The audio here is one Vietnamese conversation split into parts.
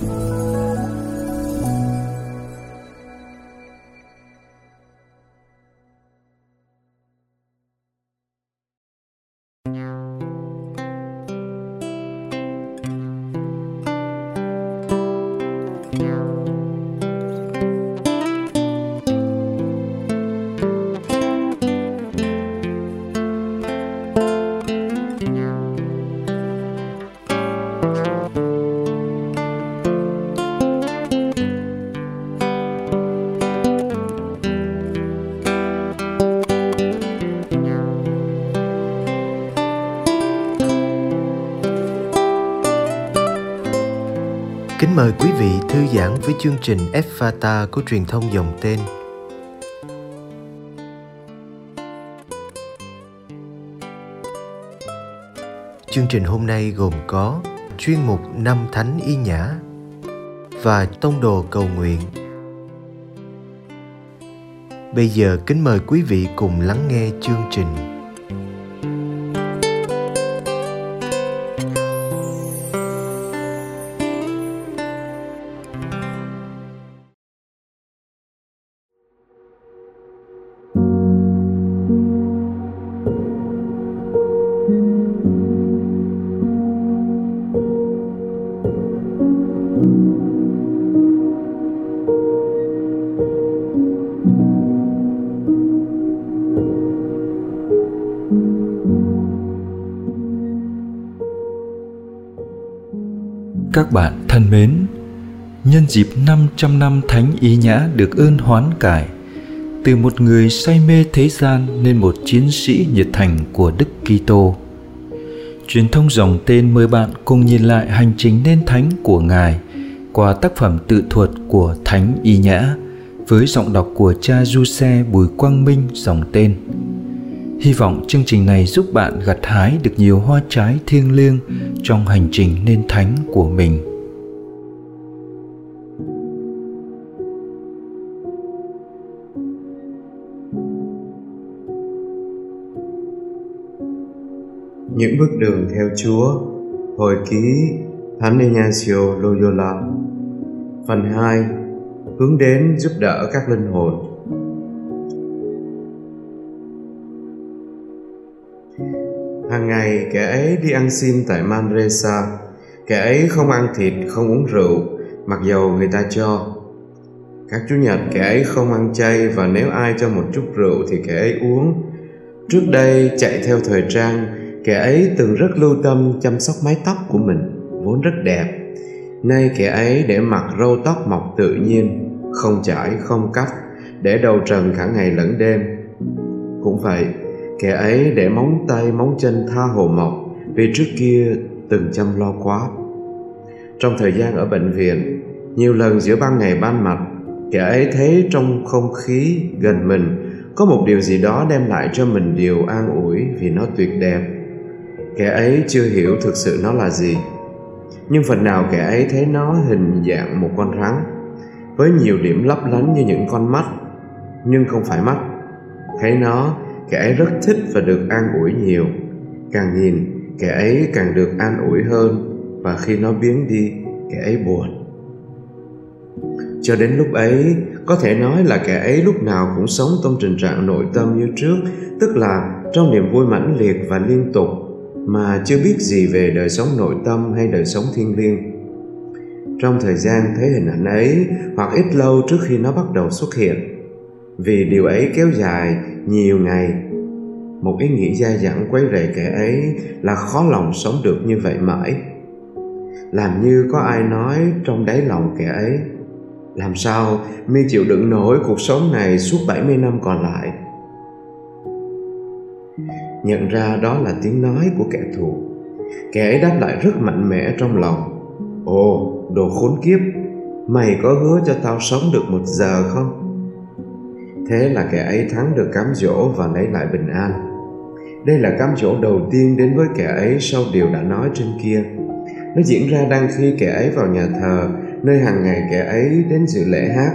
Kính mời quý vị thư giãn với chương trình Fata của truyền thông dòng tên. Chương trình hôm nay gồm có chuyên mục Năm Thánh Y Nhã và Tông Đồ Cầu Nguyện. Bây giờ kính mời quý vị cùng lắng nghe chương trình. Các bạn thân mến, nhân dịp 500 năm Thánh Ý Nhã được ơn hoán cải, từ một người say mê thế gian nên một chiến sĩ nhiệt thành của Đức Kitô. Truyền thông dòng tên mời bạn cùng nhìn lại hành trình nên thánh của Ngài qua tác phẩm tự thuật của Thánh Y Nhã với giọng đọc của cha Du Xe Bùi Quang Minh dòng tên. Hy vọng chương trình này giúp bạn gặt hái được nhiều hoa trái thiêng liêng trong hành trình nên thánh của mình. Những bước đường theo Chúa, Hồi ký Thánh Ignacio Loyola Phần 2 Hướng đến giúp đỡ các linh hồn Hàng ngày kẻ ấy đi ăn xin tại Manresa. Kẻ ấy không ăn thịt, không uống rượu Mặc dầu người ta cho. Các chủ nhật kẻ ấy không ăn chay Và nếu ai cho một chút rượu thì kẻ ấy uống. Trước đây chạy theo thời trang Kẻ ấy từng rất lưu tâm chăm sóc mái tóc của mình Vốn rất đẹp. Nay kẻ ấy để mặc râu tóc mọc tự nhiên Không chải, không cắt Để đầu trần cả ngày lẫn đêm. Cũng vậy kẻ ấy để móng tay móng chân tha hồ mọc, vì trước kia từng chăm lo quá. Trong thời gian ở bệnh viện, nhiều lần giữa ban ngày ban mặt, kẻ ấy thấy trong không khí gần mình có một điều gì đó đem lại cho mình điều an ủi vì nó tuyệt đẹp. Kẻ ấy chưa hiểu thực sự nó là gì, nhưng phần nào kẻ ấy thấy nó hình dạng một con rắn, với nhiều điểm lấp lánh như những con mắt. Nhưng không phải mắt, thấy nó kẻ ấy rất thích và được an ủi nhiều. Càng nhìn, kẻ ấy càng được an ủi hơn, và khi nó biến đi, kẻ ấy buồn. Cho đến lúc ấy, có thể nói là kẻ ấy lúc nào cũng sống trong tình trạng nội tâm như trước, tức là trong niềm vui mãnh liệt và liên tục, mà chưa biết gì về đời sống nội tâm hay đời sống thiêng liêng. Trong thời gian thấy hình ảnh ấy, hoặc ít lâu trước khi nó bắt đầu xuất hiện, vì điều ấy kéo dài nhiều ngày. Một ý nghĩ dai dẳng quấy rầy kẻ ấy là khó lòng sống được như vậy mãi. Làm như có ai nói trong đáy lòng kẻ ấy, làm sao mi chịu đựng nổi cuộc sống này suốt 70 năm còn lại? Nhận ra đó là tiếng nói của kẻ thù. Kẻ ấy đáp lại rất mạnh mẽ trong lòng, ồ, đồ khốn kiếp, mày có hứa cho tao sống được một giờ không? Thế là kẻ ấy thắng được cám dỗ và lấy lại bình an. Đây là cám dỗ đầu tiên đến với kẻ ấy sau điều đã nói trên kia. Nó diễn ra đang khi kẻ ấy vào nhà thờ, nơi hàng ngày kẻ ấy đến dự lễ hát.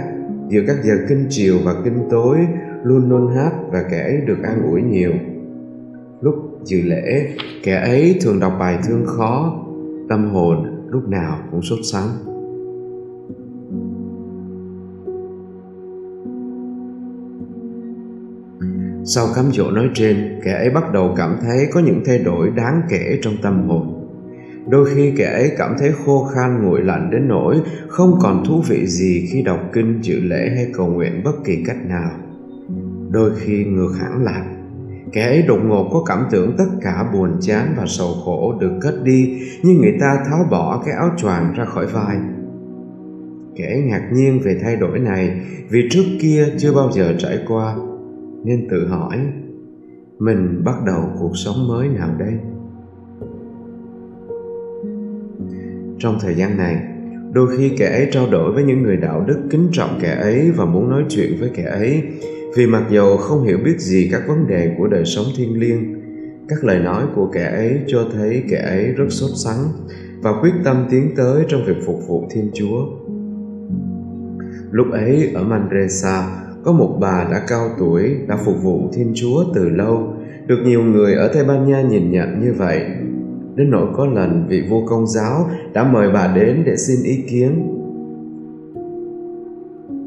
Giữa các giờ kinh chiều và kinh tối, luôn luôn hát và kẻ ấy được an ủi nhiều. Lúc dự lễ, kẻ ấy thường đọc bài thương khó, tâm hồn lúc nào cũng sốt sắng. Sau cám dỗ nói trên, kẻ ấy bắt đầu cảm thấy có những thay đổi đáng kể trong tâm hồn. Đôi khi kẻ ấy cảm thấy khô khan, nguội lạnh đến nỗi không còn thú vị gì khi đọc kinh, chữ lễ hay cầu nguyện bất kỳ cách nào. Đôi khi ngược hẳn lại, kẻ ấy đột ngột có cảm tưởng tất cả buồn, chán và sầu khổ được cất đi như người ta tháo bỏ cái áo choàng ra khỏi vai. Kẻ ấy ngạc nhiên về thay đổi này vì trước kia chưa bao giờ trải qua nên tự hỏi, mình bắt đầu cuộc sống mới nào đây? Trong thời gian này, đôi khi kẻ ấy trao đổi với những người đạo đức kính trọng kẻ ấy và muốn nói chuyện với kẻ ấy, vì mặc dầu không hiểu biết gì các vấn đề của đời sống thiêng liêng, các lời nói của kẻ ấy cho thấy kẻ ấy rất sốt sắng và quyết tâm tiến tới trong việc phục vụ thiên chúa. Lúc ấy ở manresa có một bà đã cao tuổi, đã phục vụ thiên chúa từ lâu. Được nhiều người ở tây ban nha nhìn nhận như vậy. Đến nỗi có lần vị vua công giáo đã mời bà đến để xin ý kiến.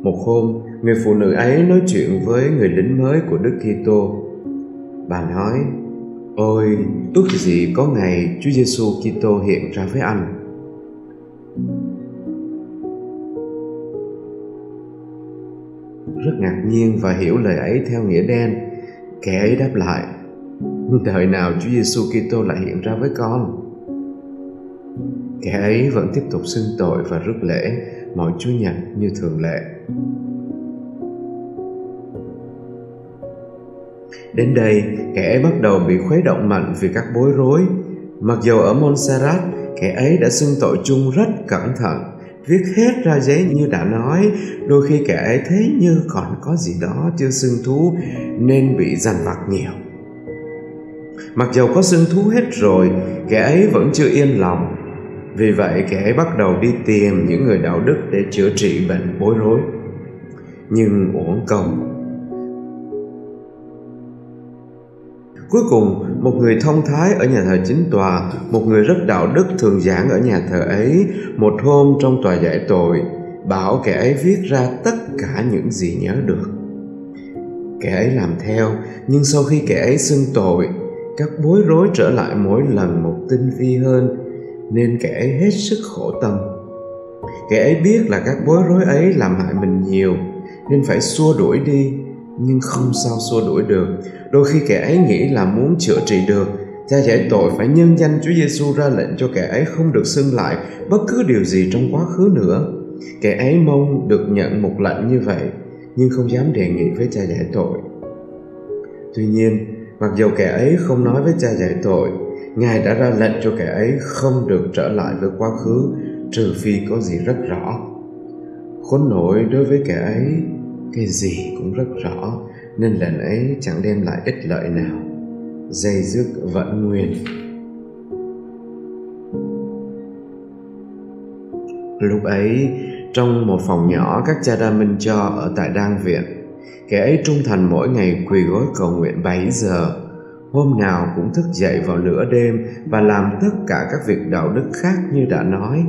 Một hôm, người phụ nữ ấy nói chuyện với người lính mới của đức kitô. Bà nói, ôi ước gì có ngày chúa giêsu kitô hiện ra với anh? Rất ngạc nhiên và hiểu lời ấy theo nghĩa đen. Kẻ ấy đáp lại đời nào Chúa Giêsu Kitô lại hiện ra với con? Kẻ ấy vẫn tiếp tục xưng tội và rước lễ mọi Chúa nhật như thường lệ. Đến đây, kẻ ấy bắt đầu bị khuấy động mạnh vì các bối rối. Mặc dù ở Montserrat, kẻ ấy đã xưng tội chung rất cẩn thận, viết hết ra giấy như đã nói, đôi khi kẻ ấy thấy như còn có gì đó chưa xưng thú nên bị dằn vặt nhiều. Mặc dầu có xưng thú hết rồi, kẻ ấy vẫn chưa yên lòng. Vì vậy kẻ ấy bắt đầu đi tìm những người đạo đức để chữa trị bệnh bối rối. Nhưng uổng công. Cuối cùng, một người thông thái ở nhà thờ chính tòa, một người rất đạo đức thường giảng ở nhà thờ ấy, một hôm trong tòa giải tội, bảo kẻ ấy viết ra tất cả những gì nhớ được. Kẻ ấy làm theo, nhưng sau khi kẻ ấy xưng tội, các bối rối trở lại mỗi lần một tinh vi hơn nên kẻ ấy hết sức khổ tâm kẻ ấy biết là các bối rối ấy làm hại mình nhiều nên phải xua đuổi đi nhưng không sao xua đuổi được đôi khi kẻ ấy nghĩ là muốn chữa trị được cha giải tội phải nhân danh Chúa Giêsu ra lệnh cho kẻ ấy không được xưng lại bất cứ điều gì trong quá khứ nữa. Kẻ ấy mong được nhận một lệnh như vậy, nhưng không dám đề nghị với cha giải tội. Tuy nhiên, Mặc dù kẻ ấy không nói với cha giải tội, Ngài đã ra lệnh cho kẻ ấy không được trở lại với quá khứ trừ phi có gì rất rõ. Khốn nổi đối với kẻ ấy, cái gì cũng rất rõ nên lần ấy chẳng đem lại ích lợi nào. Dây dứt vẫn nguyên. Lúc ấy, trong một phòng nhỏ các cha đa minh cho ở tại đan viện, kẻ ấy trung thành mỗi ngày quỳ gối cầu nguyện 7 giờ hôm nào cũng thức dậy vào nửa đêm và làm tất cả các việc đạo đức khác như đã nói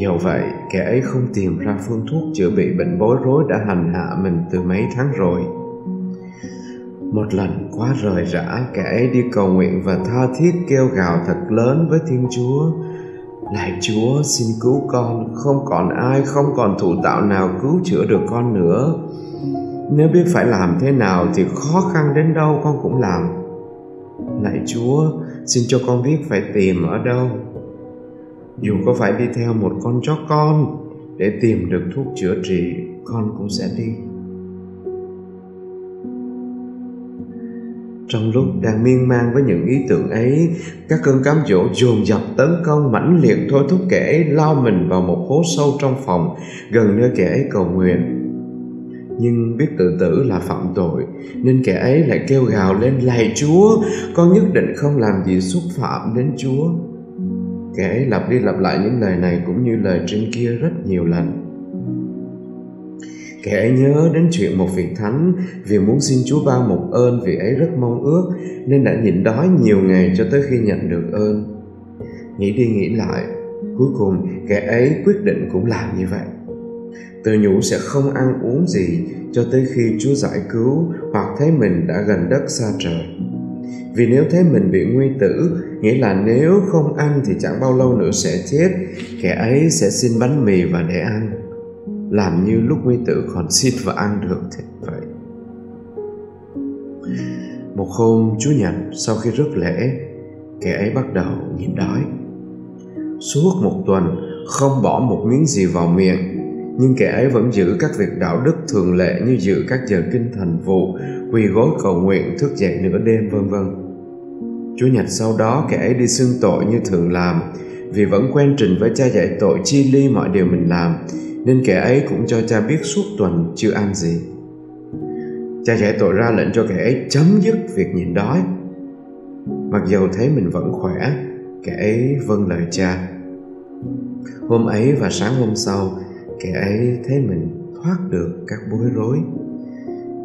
dầu vậy, kẻ ấy không tìm ra phương thuốc chữa bị bệnh bối rối đã hành hạ mình từ mấy tháng rồi. Một lần quá rời rã, kẻ ấy đi cầu nguyện và tha thiết kêu gào thật lớn với thiên chúa. Lạy chúa, xin cứu con, không còn ai, không còn thủ tạo nào cứu chữa được con nữa. Nếu biết phải làm thế nào thì khó khăn đến đâu con cũng làm. Lạy chúa, xin cho con biết phải tìm ở đâu dù có phải đi theo một con chó con, để tìm được thuốc chữa trị, con cũng sẽ đi. Trong lúc đang miên man với những ý tưởng ấy, các cơn cám dỗ dồn dập tấn công mãnh liệt thôi thúc kẻ ấy lao mình vào một hố sâu trong phòng, gần nơi kẻ ấy cầu nguyện. Nhưng biết tự tử là phạm tội, nên kẻ ấy lại kêu gào lên, lạy chúa, con nhất định không làm gì xúc phạm đến chúa kẻ ấy lặp đi lặp lại những lời này cũng như lời trên kia rất nhiều lần. Kẻ ấy nhớ đến chuyện một vị thánh vì muốn xin chúa ban một ơn vì ấy rất mong ước, nên đã nhịn đói nhiều ngày cho tới khi nhận được ơn. Nghĩ đi nghĩ lại, cuối cùng kẻ ấy quyết định cũng làm như vậy. Tự nhủ sẽ không ăn uống gì cho tới khi Chúa giải cứu hoặc thấy mình đã gần đất xa trời. Vì nếu thấy mình bị nguy tử, nghĩa là nếu không ăn thì chẳng bao lâu nữa sẽ chết, kẻ ấy sẽ xin bánh mì và để ăn. Làm như lúc nguy tử còn xin và ăn được thế vậy. Một hôm Chúa Nhật sau khi rước lễ, kẻ ấy bắt đầu nhịn đói. Suốt một tuần không bỏ một miếng gì vào miệng nhưng kẻ ấy vẫn giữ các việc đạo đức thường lệ như giữ các giờ kinh thành vụ, quỳ gối cầu nguyện, thức dậy nửa đêm vân vân. Chúa nhật sau đó kẻ ấy đi xưng tội như thường làm, vì vẫn quen trình với cha dạy tội chi ly mọi điều mình làm, nên kẻ ấy cũng cho cha biết suốt tuần chưa ăn gì. Cha dạy tội ra lệnh cho kẻ ấy chấm dứt việc nhịn đói. Mặc dầu thấy mình vẫn khỏe, kẻ ấy vâng lời cha. Hôm ấy và sáng hôm sau, kẻ ấy thấy mình thoát được các bối rối.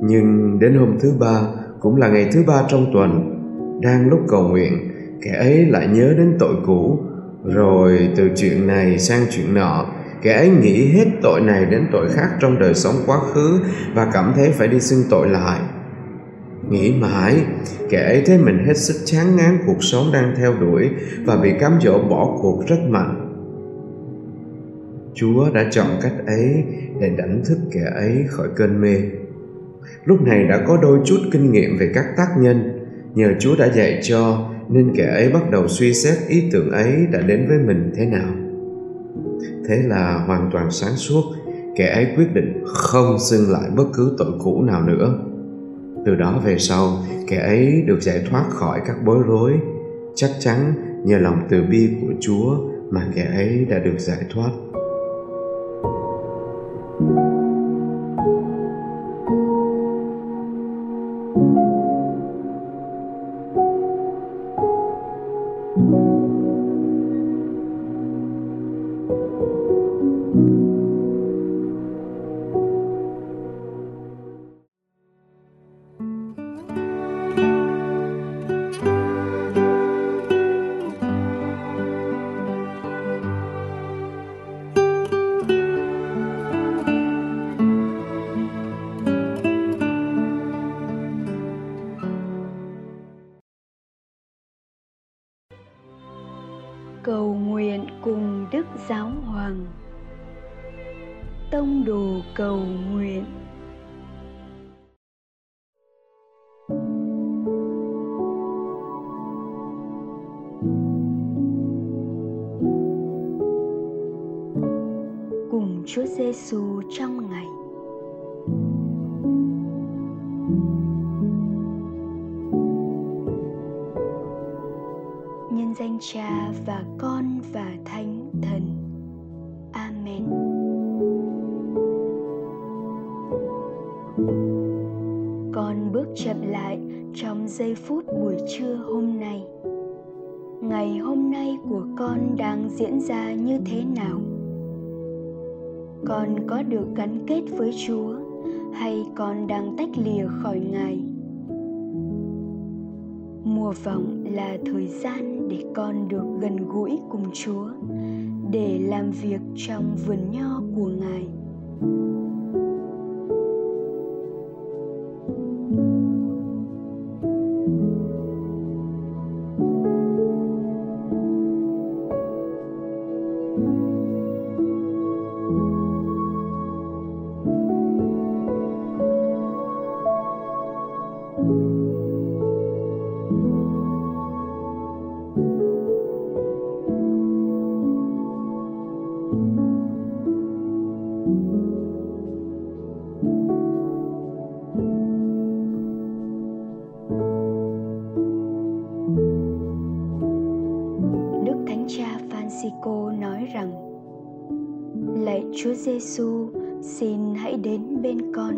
Nhưng đến hôm thứ ba, cũng là ngày thứ ba trong tuần, đang lúc cầu nguyện, kẻ ấy lại nhớ đến tội cũ. Rồi từ chuyện này sang chuyện nọ, kẻ ấy nghĩ hết tội này đến tội khác trong đời sống quá khứ và cảm thấy phải đi xưng tội lại. Nghĩ mãi, kẻ ấy thấy mình hết sức chán ngán cuộc sống đang theo đuổi và bị cám dỗ bỏ cuộc rất mạnh. Chúa đã chọn cách ấy để đánh thức kẻ ấy khỏi cơn mê. Lúc này đã có đôi chút kinh nghiệm về các tác nhân, nhờ Chúa đã dạy cho nên kẻ ấy bắt đầu suy xét ý tưởng ấy đã đến với mình thế nào. Thế là hoàn toàn sáng suốt, kẻ ấy quyết định không xưng lại bất cứ tội cũ nào nữa. Từ đó về sau, kẻ ấy được giải thoát khỏi các bối rối, chắc chắn nhờ lòng từ bi của Chúa mà kẻ ấy đã được giải thoát. Cầu nguyện cùng đức giáo hoàng. Tông đồ cầu nguyện. Cùng Chúa Giêsu trong ngày. Nhân danh Cha và Con và Thánh Thần. Amen. Con bước chậm lại trong giây phút buổi trưa hôm nay. Ngày hôm nay của con đang diễn ra như thế nào? Con có được gắn kết với Chúa hay con đang tách lìa khỏi Ngài? mùa vọng là thời gian để con được gần gũi cùng chúa, để làm việc trong vườn nho của ngài. Chúa Giêsu, xin hãy đến bên con.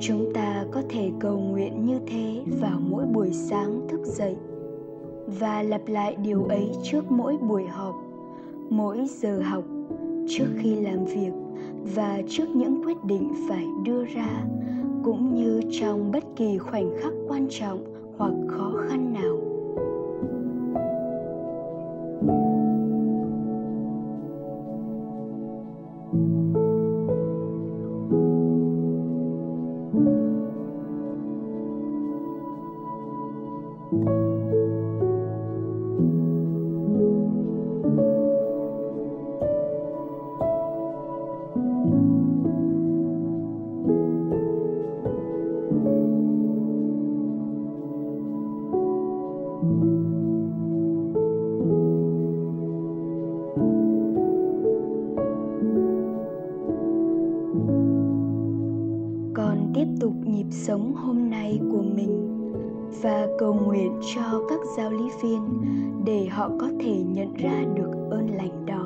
Chúng ta có thể cầu nguyện như thế vào mỗi buổi sáng thức dậy và lặp lại điều ấy trước mỗi buổi họp, mỗi giờ học, trước khi làm việc và trước những quyết định phải đưa ra cũng như trong bất kỳ khoảnh khắc quan trọng hoặc khó khăn nào sống hôm nay của mình và cầu nguyện cho các giáo lý viên để họ có thể nhận ra được ơn lành đó.